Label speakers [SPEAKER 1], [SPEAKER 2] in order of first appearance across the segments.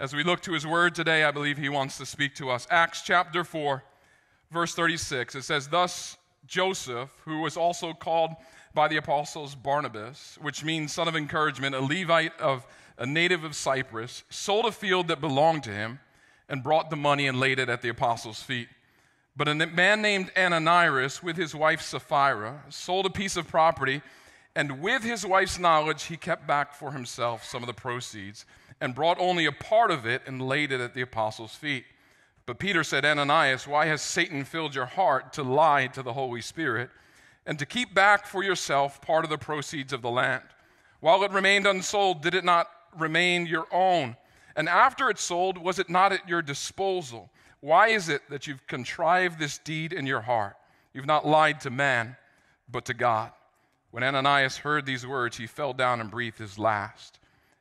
[SPEAKER 1] As we look to his word today, I believe he wants to speak to us. Acts chapter 4, verse 36, it says, Thus Joseph, who was also called by the apostles Barnabas, which means son of encouragement, a Levite of a native of Cyprus, sold a field that belonged to him and brought the money and laid it at the apostles' feet. But a man named Ananias, with his wife Sapphira, sold a piece of property, and with his wife's knowledge, he kept back for himself some of the proceeds and brought only a part of it and laid it at the apostles' feet. But Peter said, Ananias, why has Satan filled your heart to lie to the Holy Spirit and to keep back for yourself part of the proceeds of the land? While it remained unsold, did it not remain your own? And after it sold, was it not at your disposal? Why is it that you've contrived this deed in your heart? You've not lied to man, but to God. When Ananias heard these words, he fell down and breathed his last.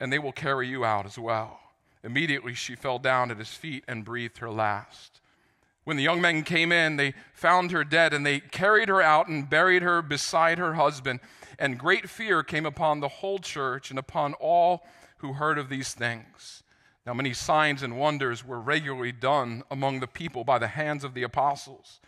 [SPEAKER 1] and they will carry you out as well. Immediately she fell down at his feet and breathed her last. When the young men came in, they found her dead, and they carried her out and buried her beside her husband. And great fear came upon the whole church and upon all who heard of these things. Now, many signs and wonders were regularly done among the people by the hands of the apostles.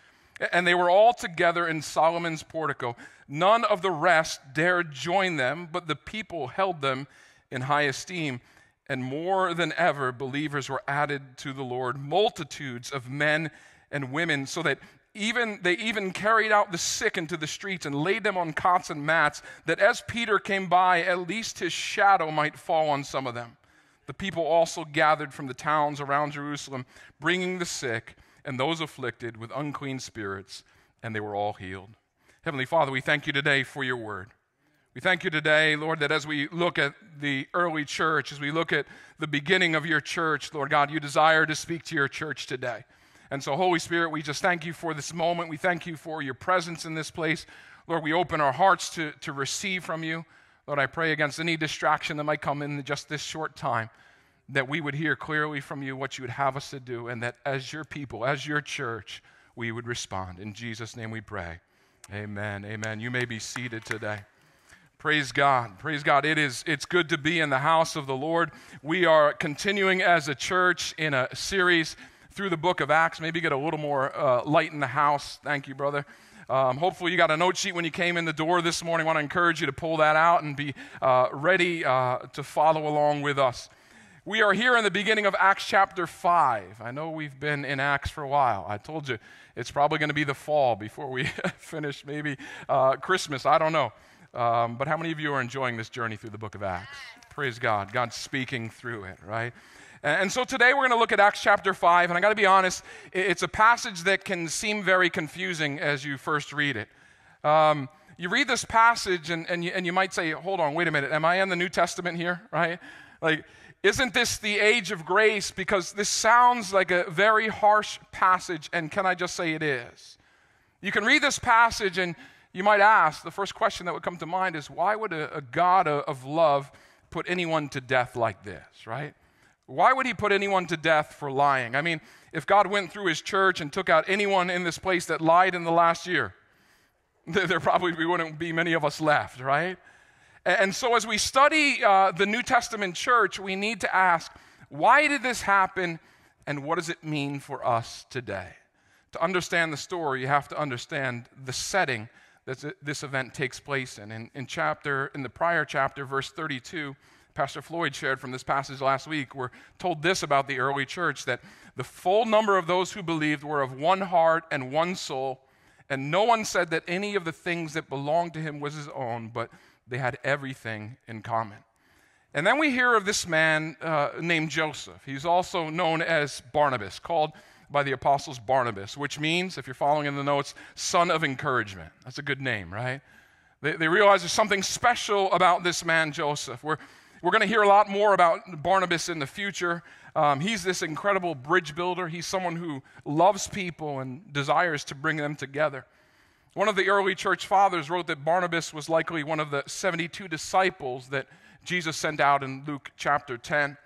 [SPEAKER 1] And they were all together in Solomon's portico. None of the rest dared join them, but the people held them in high esteem. And more than ever, believers were added to the Lord, multitudes of men and women, so that even they even carried out the sick into the streets and laid them on cots and mats, that as Peter came by, at least his shadow might fall on some of them. The people also gathered from the towns around Jerusalem, bringing the sick and those afflicted with unclean spirits, and they were all healed. Heavenly Father, we thank you today for your word. We thank you today, Lord, that as we look at the early church, as we look at the beginning of your church, Lord God, you desire to speak to your church today. And so, Holy Spirit, we just thank you for this moment. We thank you for your presence in this place. Lord, we open our hearts to, to receive from you. Lord, I pray against any distraction that might come in just this short time, that we would hear clearly from you what you would have us to do, and that as your people, as your church, we would respond. In Jesus' name we pray. Amen. Amen. You may be seated today. Praise God. Praise God. It is it's good to be in the house of the Lord. We are continuing as a church in a series through the book of Acts. Maybe get a little more uh, light in the house. Thank you, brother. Um, hopefully, you got a note sheet when you came in the door this morning. I want to encourage you to pull that out and be uh, ready uh, to follow along with us. We are here in the beginning of Acts chapter 5. I know we've been in Acts for a while. I told you it's probably going to be the fall before we finish, maybe uh, Christmas. I don't know. Um, but how many of you are enjoying this journey through the book of Acts? Praise God. God's speaking through it, right? And so today we're going to look at Acts chapter 5. And I got to be honest, it's a passage that can seem very confusing as you first read it. Um, you read this passage and, and, you, and you might say, hold on, wait a minute, am I in the New Testament here, right? Like, isn't this the age of grace? Because this sounds like a very harsh passage, and can I just say it is? You can read this passage and you might ask, the first question that would come to mind is, why would a, a God of love put anyone to death like this, right? Why would he put anyone to death for lying? I mean, if God went through his church and took out anyone in this place that lied in the last year, there probably wouldn't be many of us left, right? And so, as we study uh, the New Testament church, we need to ask why did this happen and what does it mean for us today? To understand the story, you have to understand the setting that this event takes place in. In, chapter, in the prior chapter, verse 32, Pastor Floyd shared from this passage last week, we're told this about the early church that the full number of those who believed were of one heart and one soul, and no one said that any of the things that belonged to him was his own, but they had everything in common. And then we hear of this man uh, named Joseph. He's also known as Barnabas, called by the apostles Barnabas, which means, if you're following in the notes, son of encouragement. That's a good name, right? They, they realize there's something special about this man, Joseph. We're, we're going to hear a lot more about Barnabas in the future, Um, he's this incredible bridge builder. He's someone who loves people and desires to bring them together. One of the early church fathers wrote that Barnabas was likely one of the 72 disciples that Jesus sent out in Luke chapter 10.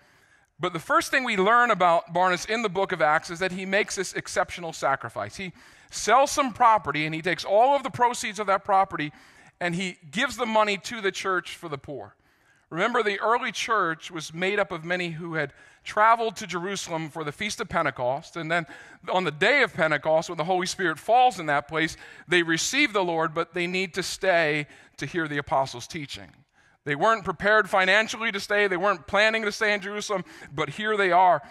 [SPEAKER 1] But the first thing we learn about Barnabas in the book of Acts is that he makes this exceptional sacrifice. He sells some property and he takes all of the proceeds of that property and he gives the money to the church for the poor. Remember, the early church was made up of many who had traveled to Jerusalem for the Feast of Pentecost. And then on the day of Pentecost, when the Holy Spirit falls in that place, they receive the Lord, but they need to stay to hear the apostles' teaching. They weren't prepared financially to stay, they weren't planning to stay in Jerusalem, but here they are.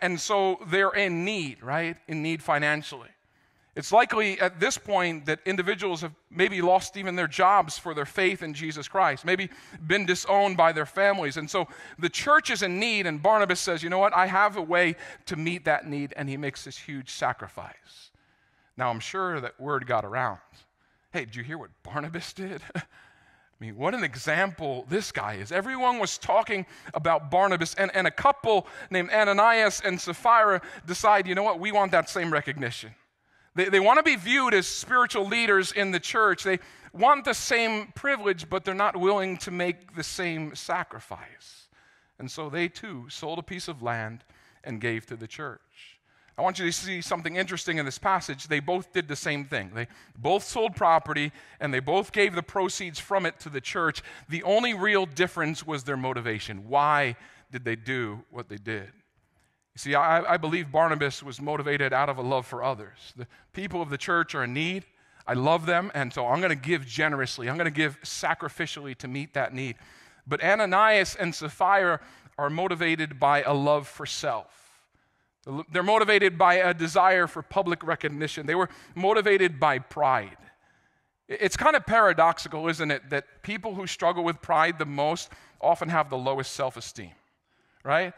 [SPEAKER 1] And so they're in need, right? In need financially. It's likely at this point that individuals have maybe lost even their jobs for their faith in Jesus Christ, maybe been disowned by their families. And so the church is in need, and Barnabas says, You know what? I have a way to meet that need, and he makes this huge sacrifice. Now, I'm sure that word got around. Hey, did you hear what Barnabas did? I mean, what an example this guy is. Everyone was talking about Barnabas, and, and a couple named Ananias and Sapphira decide, you know what, we want that same recognition. They, they want to be viewed as spiritual leaders in the church. They want the same privilege, but they're not willing to make the same sacrifice. And so they too sold a piece of land and gave to the church. I want you to see something interesting in this passage. They both did the same thing. They both sold property and they both gave the proceeds from it to the church. The only real difference was their motivation. Why did they do what they did? You see, I, I, believe Barnabas was motivated out of a love for others. The people of the church are in need. I love them, and so I'm going to give generously. I'm going to give sacrificially to meet that need. But Ananias and Sapphira are motivated by a love for self. They're motivated by a desire for public recognition. They were motivated by pride. It's kind of paradoxical, isn't it, that people who struggle with pride the most often have the lowest self esteem, right?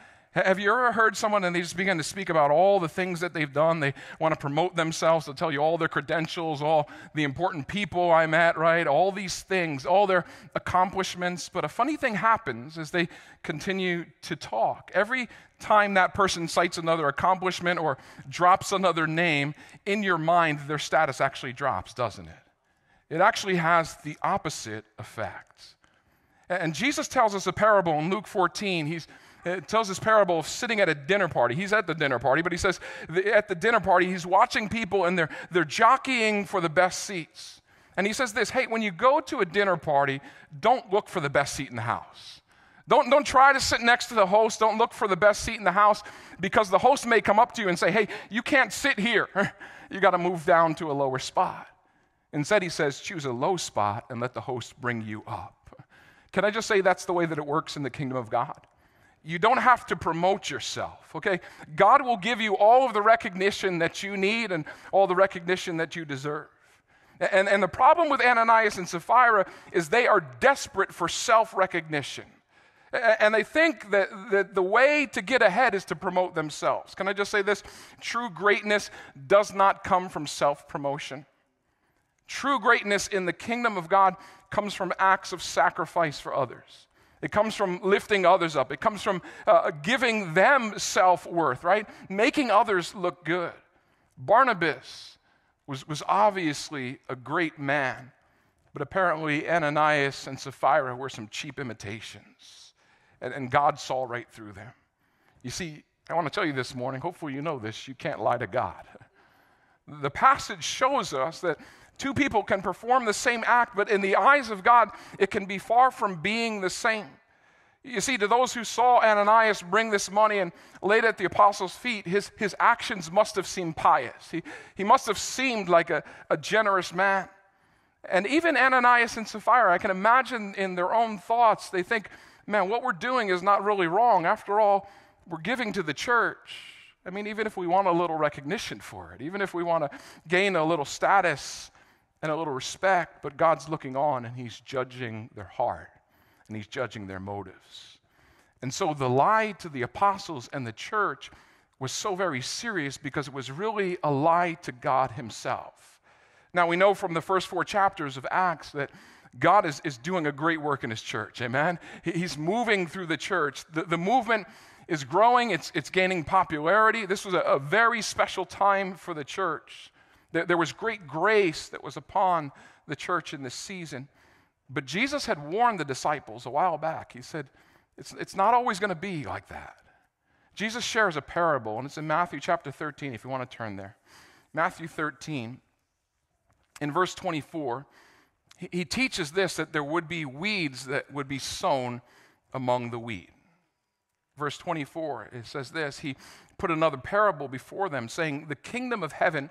[SPEAKER 1] Have you ever heard someone and they just begin to speak about all the things that they've done? They want to promote themselves, they'll tell you all their credentials, all the important people I met, right? All these things, all their accomplishments. But a funny thing happens as they continue to talk. Every time that person cites another accomplishment or drops another name, in your mind, their status actually drops, doesn't it? It actually has the opposite effect. And Jesus tells us a parable in Luke 14. He's it tells this parable of sitting at a dinner party. He's at the dinner party, but he says at the dinner party, he's watching people and they're, they're jockeying for the best seats. And he says this hey, when you go to a dinner party, don't look for the best seat in the house. Don't, don't try to sit next to the host. Don't look for the best seat in the house because the host may come up to you and say, hey, you can't sit here. you got to move down to a lower spot. Instead, he says, choose a low spot and let the host bring you up. Can I just say that's the way that it works in the kingdom of God? You don't have to promote yourself, okay? God will give you all of the recognition that you need and all the recognition that you deserve. And, and the problem with Ananias and Sapphira is they are desperate for self recognition. And they think that, that the way to get ahead is to promote themselves. Can I just say this? True greatness does not come from self promotion. True greatness in the kingdom of God comes from acts of sacrifice for others. It comes from lifting others up. It comes from uh, giving them self worth, right? Making others look good. Barnabas was, was obviously a great man, but apparently Ananias and Sapphira were some cheap imitations, and, and God saw right through them. You see, I want to tell you this morning, hopefully you know this, you can't lie to God. The passage shows us that Two people can perform the same act, but in the eyes of God, it can be far from being the same. You see, to those who saw Ananias bring this money and laid it at the apostles' feet, his, his actions must have seemed pious. He, he must have seemed like a, a generous man. And even Ananias and Sapphira, I can imagine in their own thoughts, they think, man, what we're doing is not really wrong. After all, we're giving to the church. I mean, even if we want a little recognition for it, even if we want to gain a little status, and a little respect, but God's looking on and He's judging their heart and He's judging their motives. And so the lie to the apostles and the church was so very serious because it was really a lie to God Himself. Now, we know from the first four chapters of Acts that God is, is doing a great work in His church. Amen? He's moving through the church. The, the movement is growing, it's, it's gaining popularity. This was a, a very special time for the church. There, there was great grace that was upon the church in this season. But Jesus had warned the disciples a while back. He said, It's, it's not always going to be like that. Jesus shares a parable, and it's in Matthew chapter 13, if you want to turn there. Matthew 13, in verse 24, he, he teaches this that there would be weeds that would be sown among the wheat. Verse 24, it says this He put another parable before them, saying, The kingdom of heaven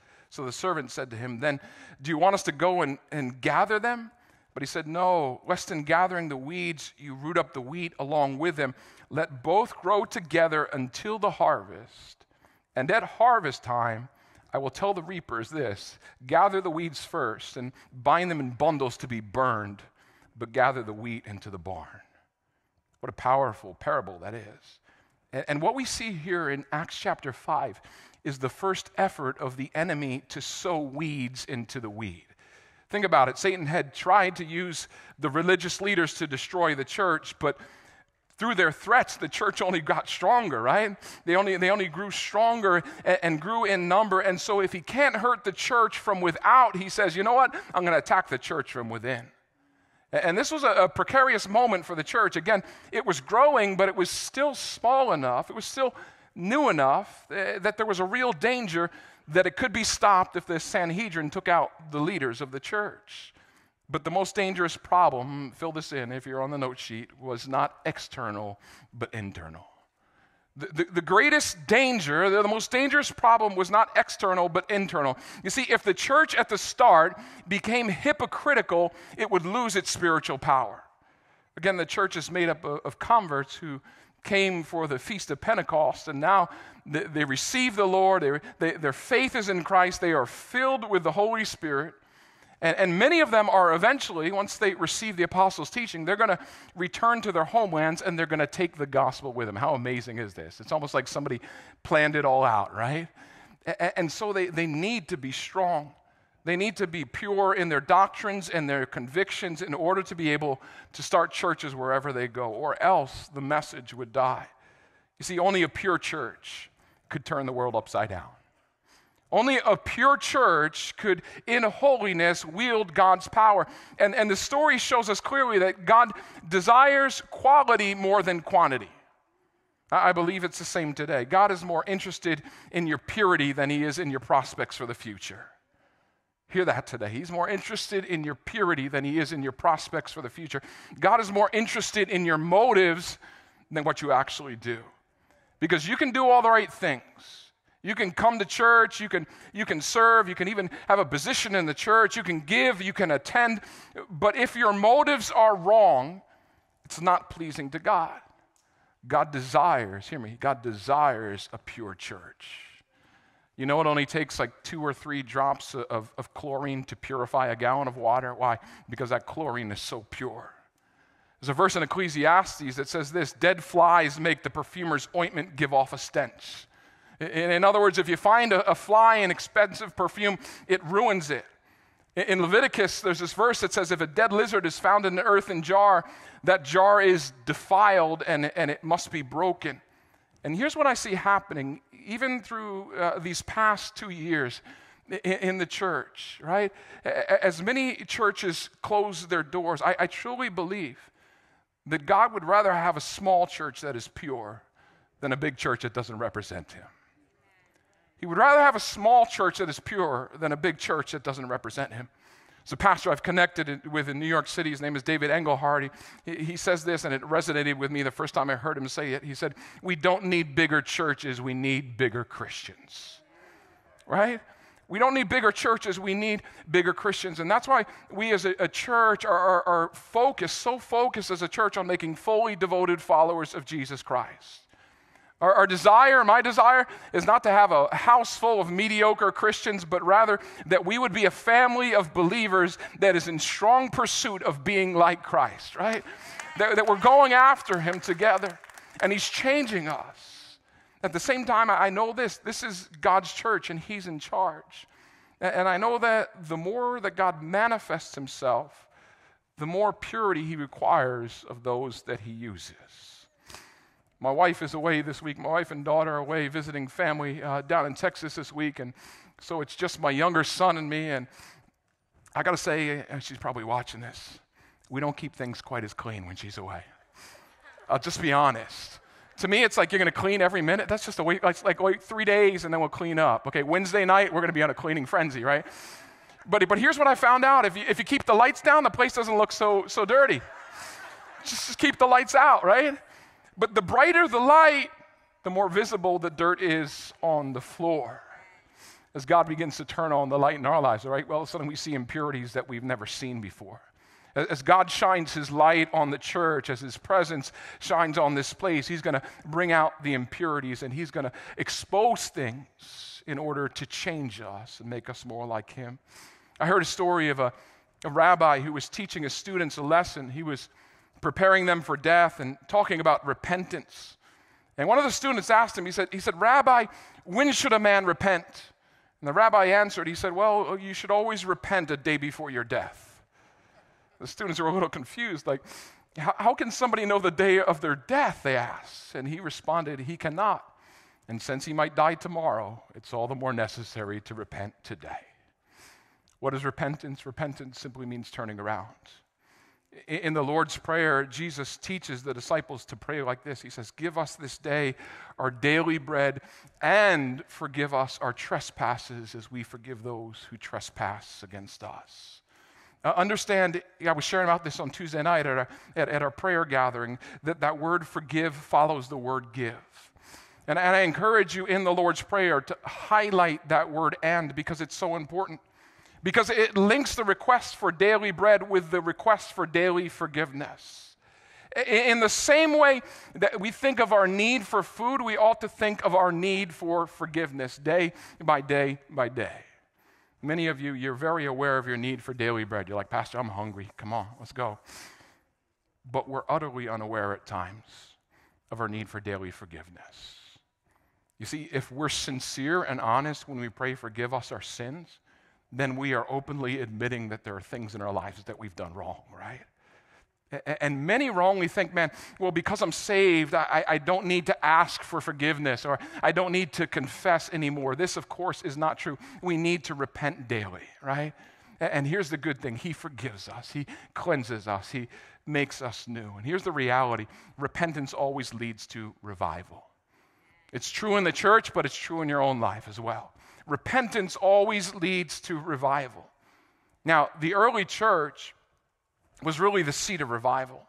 [SPEAKER 1] So the servant said to him, Then do you want us to go and, and gather them? But he said, No, lest in gathering the weeds you root up the wheat along with them. Let both grow together until the harvest. And at harvest time, I will tell the reapers this gather the weeds first and bind them in bundles to be burned, but gather the wheat into the barn. What a powerful parable that is. And, and what we see here in Acts chapter 5 is the first effort of the enemy to sow weeds into the wheat. Think about it. Satan had tried to use the religious leaders to destroy the church, but through their threats, the church only got stronger, right? They only, they only grew stronger and, and, grew in number. And so, if he can't hurt the church from without, he says, you know what? I'm going to attack the church from within. And this was a, a, precarious moment for the church. Again, it was growing, but it was still small enough, it was still new enough uh, that there was a real danger that it could be stopped if the Sanhedrin took out the leaders of the church. But the most dangerous problem, fill this in if you're on the note sheet, was not external, but internal. The, the, the, greatest danger, the, the most dangerous problem was not external, but internal. You see, if the church at the start became hypocritical, it would lose its spiritual power. Again, the church is made up of, of converts who came for the Feast of Pentecost, and now they, they receive the Lord. They, they, their faith is in Christ. They are filled with the Holy Spirit. And, and many of them are eventually, once they receive the apostles' teaching, they're going to return to their homelands and they're going to take the gospel with them. How amazing is this? It's almost like somebody planned it all out, right? And, and so they, they need to be strong. They need to be pure in their doctrines and their convictions in order to be able to start churches wherever they go, or else the message would die. You see, only a pure church could turn the world upside down. Only a pure church could, in holiness, wield God's power. And, and the story shows us clearly that God desires quality more than quantity. I believe it's the same today. God is more interested in your purity than he is in your prospects for the future. Hear that today. He's more interested in your purity than he is in your prospects for the future. God is more interested in your motives than what you actually do. Because you can do all the right things. You can come to church, you can, you can serve, you can even have a position in the church, you can give, you can attend. But if your motives are wrong, it's not pleasing to God. God desires, hear me, God desires a pure church. You know, it only takes like two or three drops of, of chlorine to purify a gallon of water. Why? Because that chlorine is so pure. There's a verse in Ecclesiastes that says this Dead flies make the perfumer's ointment give off a stench. In other words, if you find a, fly in expensive perfume, it ruins it. In Leviticus, there's this verse that says if a dead lizard is found in an earthen jar, that jar is defiled and, and it must be broken. And here's what I see happening, even through uh, these past two years in, the church, right? As many churches close their doors, I, I truly believe that God would rather have a small church that is pure than a big church that doesn't represent Him. He would rather have a small church that is pure than a big church that doesn't represent him. There's a pastor I've connected with in New York City. His name is David Engelhardt. He, he says this, and it resonated with me the first time I heard him say it. He said, We don't need bigger churches, we need bigger Christians. Right? We don't need bigger churches, we need bigger Christians. And that's why we as a, a church are, are, are focused, so focused as a church on making fully devoted followers of Jesus Christ. Our, our, desire, my desire, is not to have a house full of mediocre Christians, but rather that we would be a family of believers that is in strong pursuit of being like Christ, right? that, that we're going after Him together, and He's changing us. At the same time, I know this this is God's church, and He's in charge. And I know that the more that God manifests Himself, the more purity He requires of those that He uses. My wife is away this week. My wife and daughter are away visiting family uh, down in Texas this week. And so it's just my younger son and me. And I got to say, she's probably watching this. We don't keep things quite as clean when she's away. I'll just be honest. To me, it's like you're going to clean every minute. That's just a wait, like, like wait three days and then we'll clean up. Okay, Wednesday night, we're going to be on a cleaning frenzy, right? But, but here's what I found out if you, if you keep the lights down, the place doesn't look so, so dirty. Just, just keep the lights out, right? But the brighter the light, the more visible the dirt is on the floor. As God begins to turn on the light in our lives, all right, well, all of a sudden we see impurities that we've never seen before. As God shines his light on the church, as his presence shines on this place, he's going to bring out the impurities and he's going to expose things in order to change us and make us more like him. I heard a story of a, a rabbi who was teaching his students a lesson. He was preparing them for death and talking about repentance. And one of the students asked him, he said, he said, Rabbi, when should a man repent? And the rabbi answered, he said, Well, you should always repent a day before your death. The students were a little confused, like, how can somebody know the day of their death? They asked. And he responded, He cannot. And since he might die tomorrow, it's all the more necessary to repent today. What is repentance? Repentance simply means turning around. In the Lord's Prayer, Jesus teaches the disciples to pray like this He says, Give us this day our daily bread and forgive us our trespasses as we forgive those who trespass against us. Uh, understand, I was sharing about this on Tuesday night at our, at, at our prayer gathering, that that word forgive follows the word give. And, and I encourage you in the Lord's Prayer to highlight that word and because it's so important because it links the request for daily bread with the request for daily forgiveness. In the same way that we think of our need for food, we ought to think of our need for forgiveness day by day by day. Many of you, you're very aware of your need for daily bread. You're like, Pastor, I'm hungry. Come on, let's go. But we're utterly unaware at times of our need for daily forgiveness. You see, if we're sincere and honest when we pray, forgive us our sins, then we are openly admitting that there are things in our lives that we've done wrong, right? And many wrongly think, man, well, because I'm saved, I, I, don't need to ask for forgiveness or I don't need to confess anymore. This, of course, is not true. We need to repent daily, right? And here's the good thing He forgives us, He cleanses us, He makes us new. And here's the reality repentance always leads to revival. It's true in the church, but it's true in your own life as well repentance always leads to revival. Now, the early church was really the seat of revival.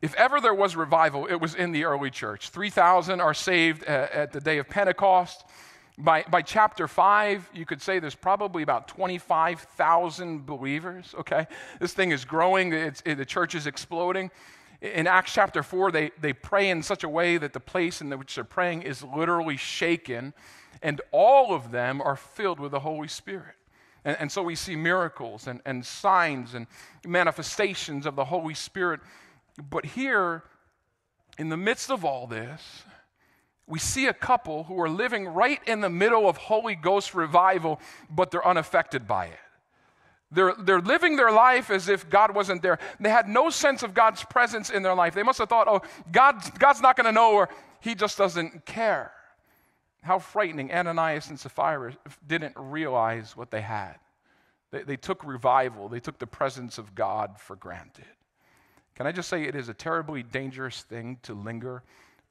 [SPEAKER 1] If ever there was revival, it was in the early church. 3,000 are saved uh, at the day of Pentecost. By, by chapter 5, you could say there's probably about 25,000 believers, okay? This thing is growing, it, the church is exploding. In Acts chapter 4, they, they pray in such a way that the place in which they're praying is literally shaken and all of them are filled with the Holy Spirit. And, and so we see miracles and, and signs and manifestations of the Holy Spirit. But here, in the midst of all this, we see a couple who are living right in the middle of Holy Ghost revival, but they're unaffected by it. They're, they're living their life as if God wasn't there. They had no sense of God's presence in their life. They must have thought, oh, God, God's not going to know, or He just doesn't care. How frightening. Ananias and Sapphira didn't realize what they had. They, they took revival, they took the presence of God for granted. Can I just say it is a terribly dangerous thing to linger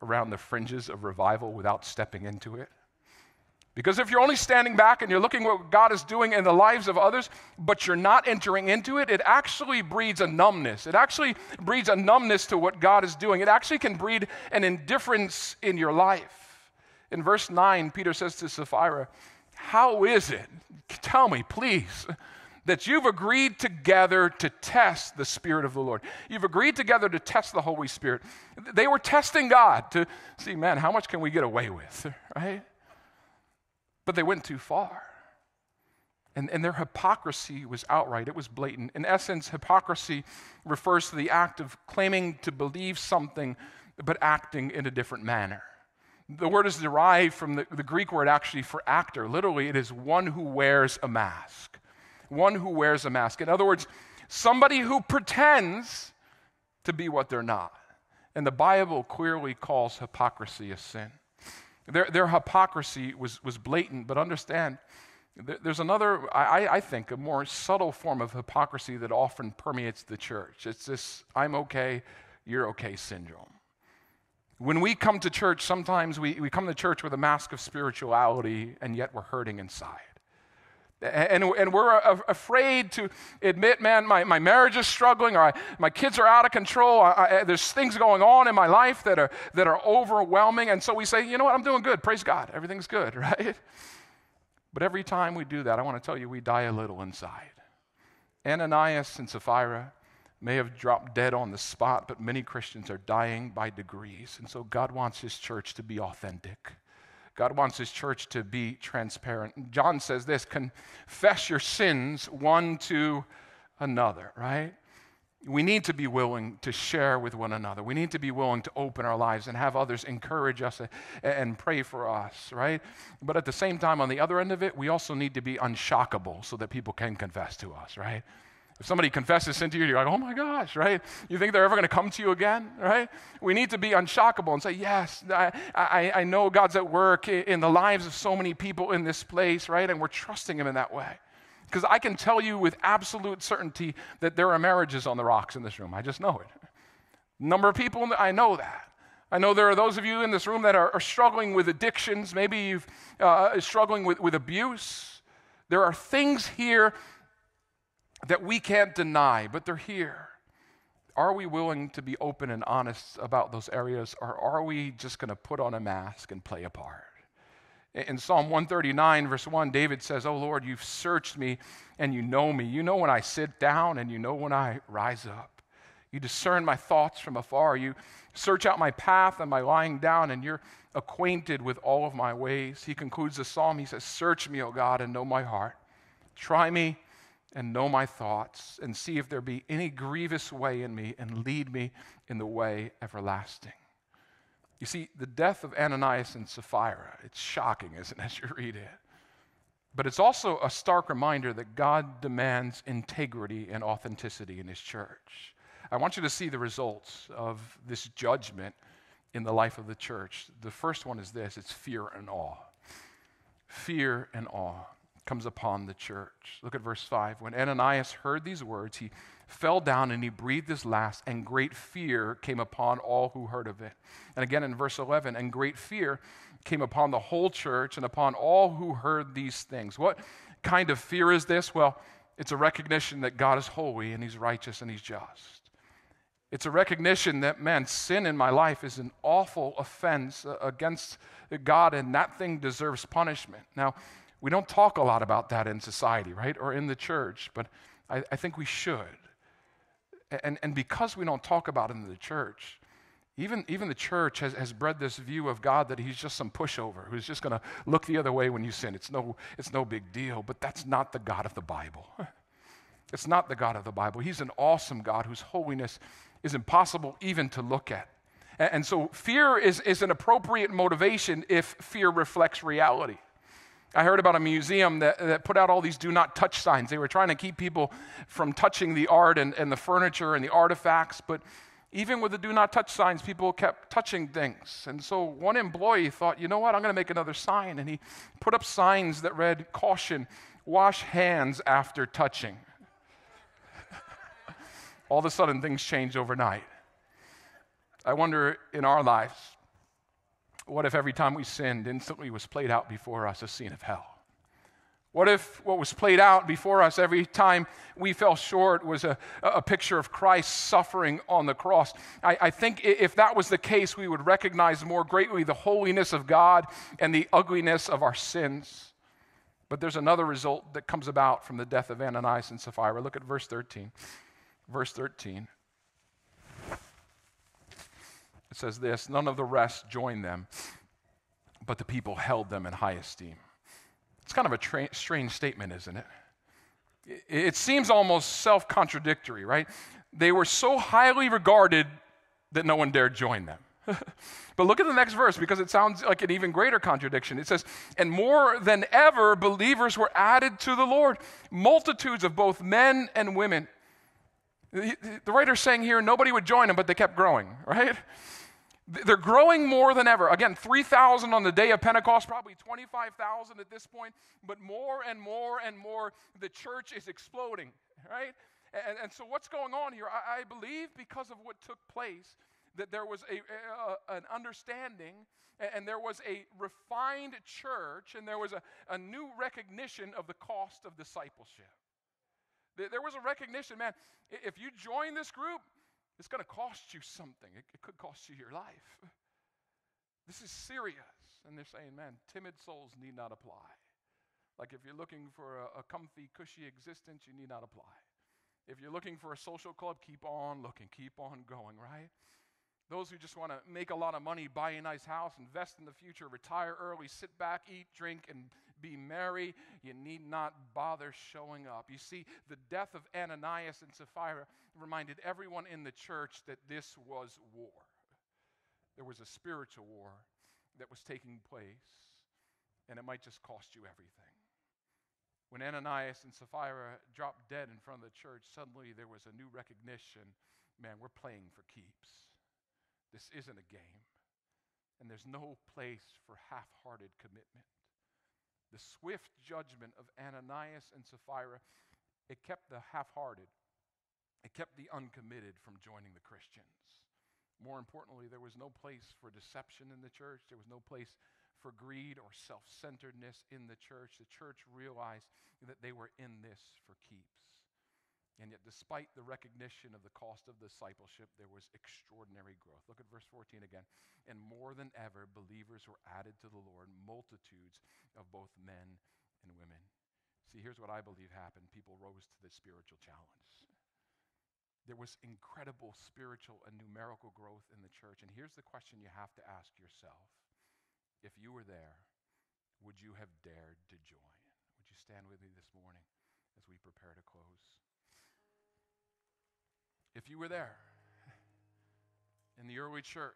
[SPEAKER 1] around the fringes of revival without stepping into it? Because if you're only standing back and you're looking what God is doing in the lives of others, but you're not entering into it, it actually breeds a numbness. It actually breeds a numbness to what God is doing. It actually can breed an indifference in your life. In verse 9, Peter says to Sapphira, How is it? Tell me, please, that you've agreed together to test the Spirit of the Lord. You've agreed together to test the Holy Spirit. They were testing God to see, man, how much can we get away with, right? But they went too far. And, and their hypocrisy was outright, it was blatant. In essence, hypocrisy refers to the act of claiming to believe something but acting in a different manner. The word is derived from the, the Greek word actually for actor. Literally, it is one who wears a mask. One who wears a mask. In other words, somebody who pretends to be what they're not. And the Bible clearly calls hypocrisy a sin. Their, their hypocrisy was, was blatant, but understand, there's another, I, I think, a more subtle form of hypocrisy that often permeates the church. It's this I'm okay, you're okay syndrome. When we come to church, sometimes we, we come to church with a mask of spirituality, and yet we're hurting inside. And, and we're afraid to admit, man, my, my marriage is struggling, or I, my kids are out of control. I, I, there's things going on in my life that are, that are overwhelming. And so we say, you know what, I'm doing good. Praise God. Everything's good, right? But every time we do that, I want to tell you, we die a little inside. Ananias and Sapphira may have dropped dead on the spot, but many Christians are dying by degrees. And so God wants his church to be authentic. God wants his church to be transparent. John says this confess your sins one to another, right? We need to be willing to share with one another. We need to be willing to open our lives and have others encourage us and pray for us, right? But at the same time, on the other end of it, we also need to be unshockable so that people can confess to us, right? If somebody confesses sin to you, you're like, oh my gosh, right? You think they're ever going to come to you again, right? We need to be unshockable and say, yes, I, I, I know God's at work in the lives of so many people in this place, right? And we're trusting Him in that way. Because I can tell you with absolute certainty that there are marriages on the rocks in this room. I just know it. Number of people, I know that. I know there are those of you in this room that are, are struggling with addictions. Maybe you've uh, struggling with, with abuse. There are things here that we can't deny, but they're here. Are we willing to be open and honest about those areas, or are we just going to put on a mask and play a part? In Psalm 139, verse 1, David says, Oh Lord, you've searched me and you know me. You know when I sit down and you know when I rise up. You discern my thoughts from afar. You search out my path and my lying down, and you're acquainted with all of my ways. He concludes the psalm. He says, Search me, O God, and know my heart. Try me and know my thoughts, and see if there be any grievous way in me, and lead me in the way everlasting. You see, the death of Ananias and Sapphira, it's shocking, isn't it, as you read it? But it's also a stark reminder that God demands integrity and authenticity in His church. I want you to see the results of this judgment in the life of the church. The first one is this it's fear and awe. Fear and awe comes upon the church. Look at verse 5. When Ananias heard these words, he fell down and he breathed his last, and great fear came upon all who heard of it. And again in verse 11, and great fear came upon the whole church and upon all who heard these things. What kind of fear is this? Well, it's a recognition that God is holy and he's righteous and he's just. It's a recognition that, man, sin in my life is an awful offense against God, and that thing deserves punishment. Now, we don't talk a lot about that in society, right? Or in the church, but I, I think we should. And, and because we don't talk about it in the church, even, even the church has, has bred this view of God that he's just some pushover who's just going to look the other way when you sin. It's no, it's no big deal, but that's not the God of the Bible. It's not the God of the Bible. He's an awesome God whose holiness is impossible even to look at. And, and so fear is, is an appropriate motivation if fear reflects reality. I heard about a museum that, that put out all these do not touch signs. They were trying to keep people from touching the art and, and the furniture and the artifacts, but even with the do not touch signs, people kept touching things. And so one employee thought, you know what, I'm going to make another sign. And he put up signs that read, Caution, wash hands after touching. All of a sudden, things changed overnight. I wonder in our lives, what if every time we sinned instantly was played out before us a scene of hell? What if what was played out before us every time we fell short was a, a picture of Christ suffering on the cross? I, I, think if that was the case, we would recognize more greatly the holiness of God and the ugliness of our sins. But there's another result that comes about from the death of Ananias and Sapphira. Look at verse 13. Verse 13. It says this None of the rest joined them, but the people held them in high esteem. It's kind of a tra- strange statement, isn't it? It, it seems almost self contradictory, right? They were so highly regarded that no one dared join them. but look at the next verse because it sounds like an even greater contradiction. It says, And more than ever, believers were added to the Lord, multitudes of both men and women. The, the writer's saying here nobody would join them, but they kept growing, right? They're growing more than ever. Again, 3,000 on the day of Pentecost, probably 25,000 at this point, but more and more and more, the church is exploding, right? And, and so, what's going on here? I, I, believe because of what took place, that there was a, a an understanding and there was a refined church and there was a, a new recognition of the cost of discipleship. There was a recognition, man, if you join this group, it's going to cost you something. It, it could cost you your life. This is serious. And they're saying, man, timid souls need not apply. Like if you're looking for a, a comfy, cushy existence, you need not apply. If you're looking for a social club, keep on looking, keep on going, right? Those who just want to make a lot of money, buy a nice house, invest in the future, retire early, sit back, eat, drink, and be merry, you need not bother showing up. You see, the death of Ananias and Sapphira reminded everyone in the church that this was war. There was a spiritual war that was taking place, and it might just cost you everything. When Ananias and Sapphira dropped dead in front of the church, suddenly there was a new recognition man, we're playing for keeps. This isn't a game. And there's no place for half hearted commitment. The swift judgment of Ananias and Sapphira, it kept the half hearted, it kept the uncommitted from joining the Christians. More importantly, there was no place for deception in the church. There was no place for greed or self centeredness in the church. The church realized that they were in this for keeps. And yet, despite the recognition of the cost of discipleship, there was extraordinary growth. Look at verse 14 again. And more than ever, believers were added to the Lord, multitudes of both men and women. See, here's what I believe happened people rose to the spiritual challenge. There was incredible spiritual and numerical growth in the church. And here's the question you have to ask yourself If you were there, would you have dared to join? Would you stand with me this morning as we prepare to close? If you were there in the early church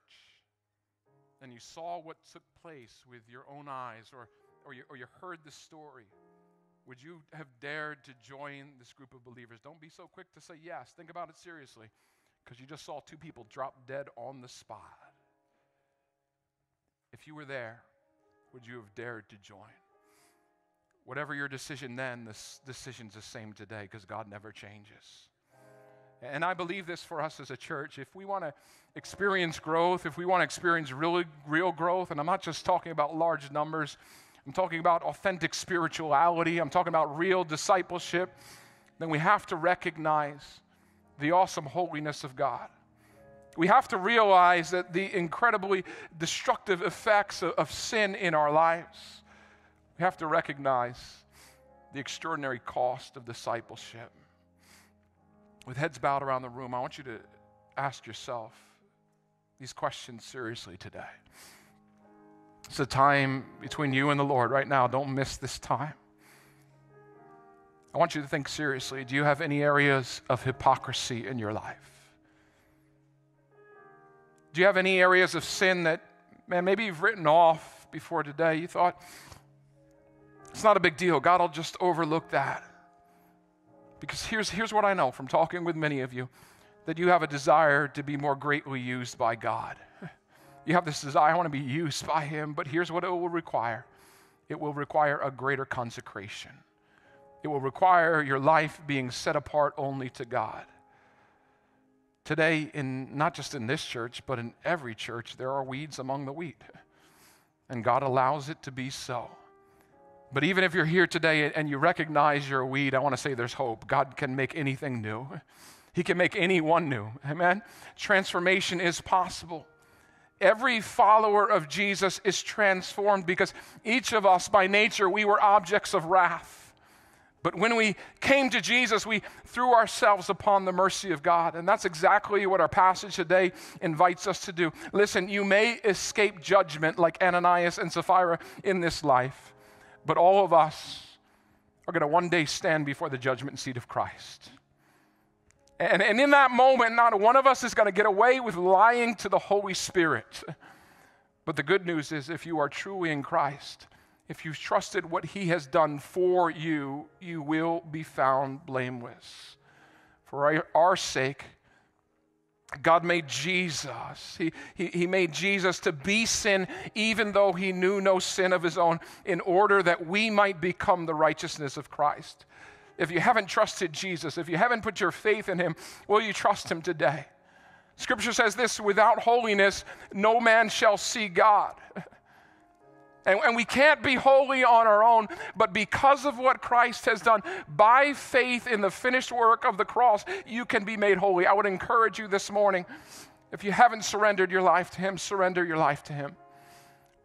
[SPEAKER 1] and you saw what took place with your own eyes or, or, you, or you heard the story, would you have dared to join this group of believers? Don't be so quick to say yes. Think about it seriously because you just saw two people drop dead on the spot. If you were there, would you have dared to join? Whatever your decision then, this decision's the same today because God never changes. And I believe this for us as a church. If we want to experience growth, if we want to experience really real growth, and I'm not just talking about large numbers, I'm talking about authentic spirituality, I'm talking about real discipleship, then we have to recognize the awesome holiness of God. We have to realize that the incredibly destructive effects of, of sin in our lives. We have to recognize the extraordinary cost of discipleship with heads bowed around the room, I want you to ask yourself these questions seriously today. It's a time between you and the Lord right now. Don't miss this time. I want you to think seriously. Do you have any areas of hypocrisy in your life? Do you have any areas of sin that, man, maybe you've written off before today? You thought, it's not a big deal. God will just overlook that. Because here's, here's what I know from talking with many of you that you have a desire to be more greatly used by God. You have this desire, I want to be used by Him, but here's what it will require it will require a greater consecration. It will require your life being set apart only to God. Today, in not just in this church, but in every church, there are weeds among the wheat. And God allows it to be so. But even if you're here today and you recognize you're a weed, I want to say there's hope. God can make anything new, He can make anyone new. Amen? Transformation is possible. Every follower of Jesus is transformed because each of us, by nature, we were objects of wrath. But when we came to Jesus, we threw ourselves upon the mercy of God. And that's exactly what our passage today invites us to do. Listen, you may escape judgment like Ananias and Sapphira in this life, but all of us are going to one day stand before the judgment seat of Christ. And, and in that moment, not one of us is going to get away with lying to the Holy Spirit. But the good news is, if you are truly in Christ, if you've trusted what he has done for you, you will be found blameless. For our, our sake, God made Jesus. He, he, he made Jesus to be sin, even though he knew no sin of his own, in order that we might become the righteousness of Christ. If you haven't trusted Jesus, if you haven't put your faith in him, will you trust him today? Scripture says this without holiness, no man shall see God. And, and, we can't be holy on our own, but because of what Christ has done, by faith in the finished work of the cross, you can be made holy. I would encourage you this morning, if you haven't surrendered your life to Him, surrender your life to Him.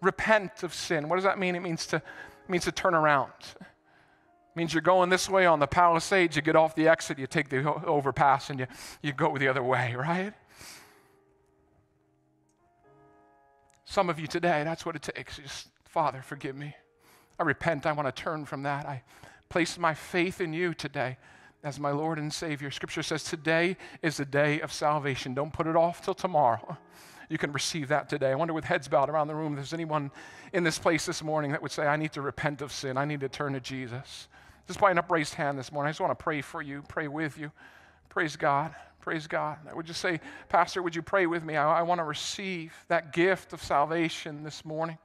[SPEAKER 1] Repent of sin. What does that mean? It means to, it means to turn around. It means you're going this way on the Palisades, you get off the exit, you take the overpass, and you, you go the other way, right? Some of you today, that's what it takes. Just Father, forgive me. I repent. I want to turn from that. I place my faith in you today as my Lord and Savior. Scripture says today is the day of salvation. Don't put it off till tomorrow. You can receive that today. I wonder, with heads bowed around the room, if there's anyone in this place this morning that would say, I need to repent of sin. I need to turn to Jesus. Just by an upraised hand this morning, I just want to pray for you, pray with you. Praise God. Praise God. I would just say, Pastor, would you pray with me? I, I want to receive that gift of salvation this morning.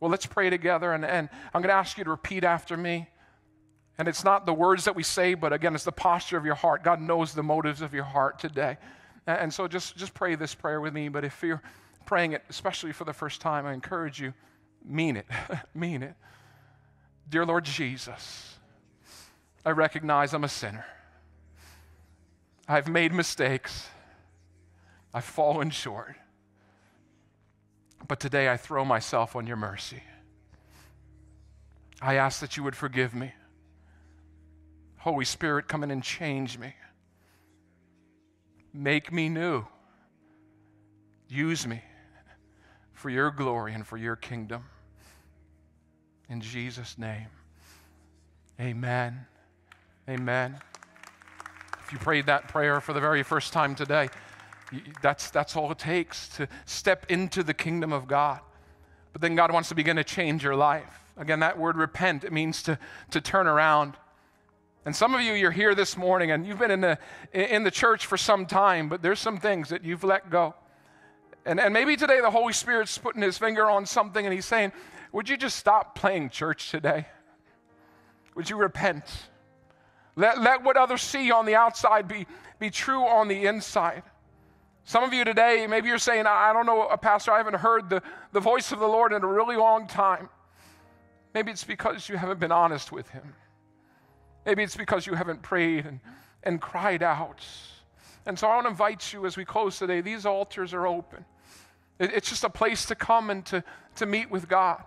[SPEAKER 1] Well, let's pray together, and, and I'm going to ask you to repeat after me. And it's not the words that we say, but again, it's the posture of your heart. God knows the motives of your heart today. And so just, just pray this prayer with me. But if you're praying it, especially for the first time, I encourage you, mean it. mean it. Dear Lord Jesus, I recognize I'm a sinner. I've made mistakes. I've fallen short. But today I throw myself on your mercy. I ask that you would forgive me. Holy Spirit, come in and change me. Make me new. Use me for your glory and for your kingdom. In Jesus' name, amen. Amen. If you prayed that prayer for the very first time today, that's, that's all it takes to step into the kingdom of God. But then God wants to begin to change your life. Again, that word repent, it means to, to turn around. And some of you, you're here this morning and you've been in the, in the church for some time, but there's some things that you've let go. And, and maybe today the Holy Spirit's putting his finger on something and he's saying, Would you just stop playing church today? Would you repent? Let, let what others see on the outside be, be true on the inside. Some of you today, maybe you're saying, I don't know, uh, Pastor, I haven't heard the, the voice of the Lord in a really long time. Maybe it's because you haven't been honest with Him. Maybe it's because you haven't prayed and, and cried out. And so I want to invite you as we close today, these altars are open. It, it's just a place to come and to, to meet with God.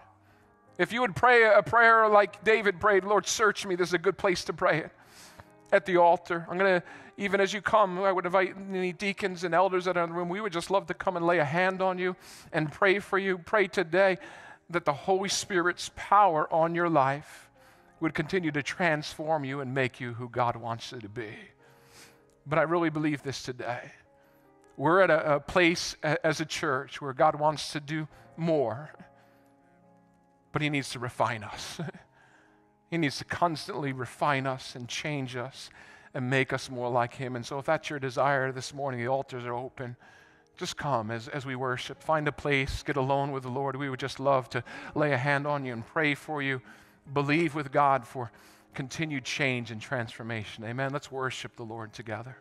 [SPEAKER 1] If you would pray a prayer like David prayed, Lord, search me, this is a good place to pray it at the altar. I'm going to, even as you come, I would invite any deacons and elders that are in the room. We would just love to come and lay a hand on you and pray for you. Pray today that the Holy Spirit's power on your life would continue to transform you and make you who God wants you to be. But I really believe this today. We're at a, a place a, as a church where God wants to do more, but He needs to refine us. He needs to constantly refine us and change us and make us more like Him. And so, if that's your desire this morning, the altars are open. Just come as, as we worship. Find a place, get alone with the Lord. We would just love to lay a hand on you and pray for you. Believe with God for continued change and transformation. Amen. Let's worship the Lord together.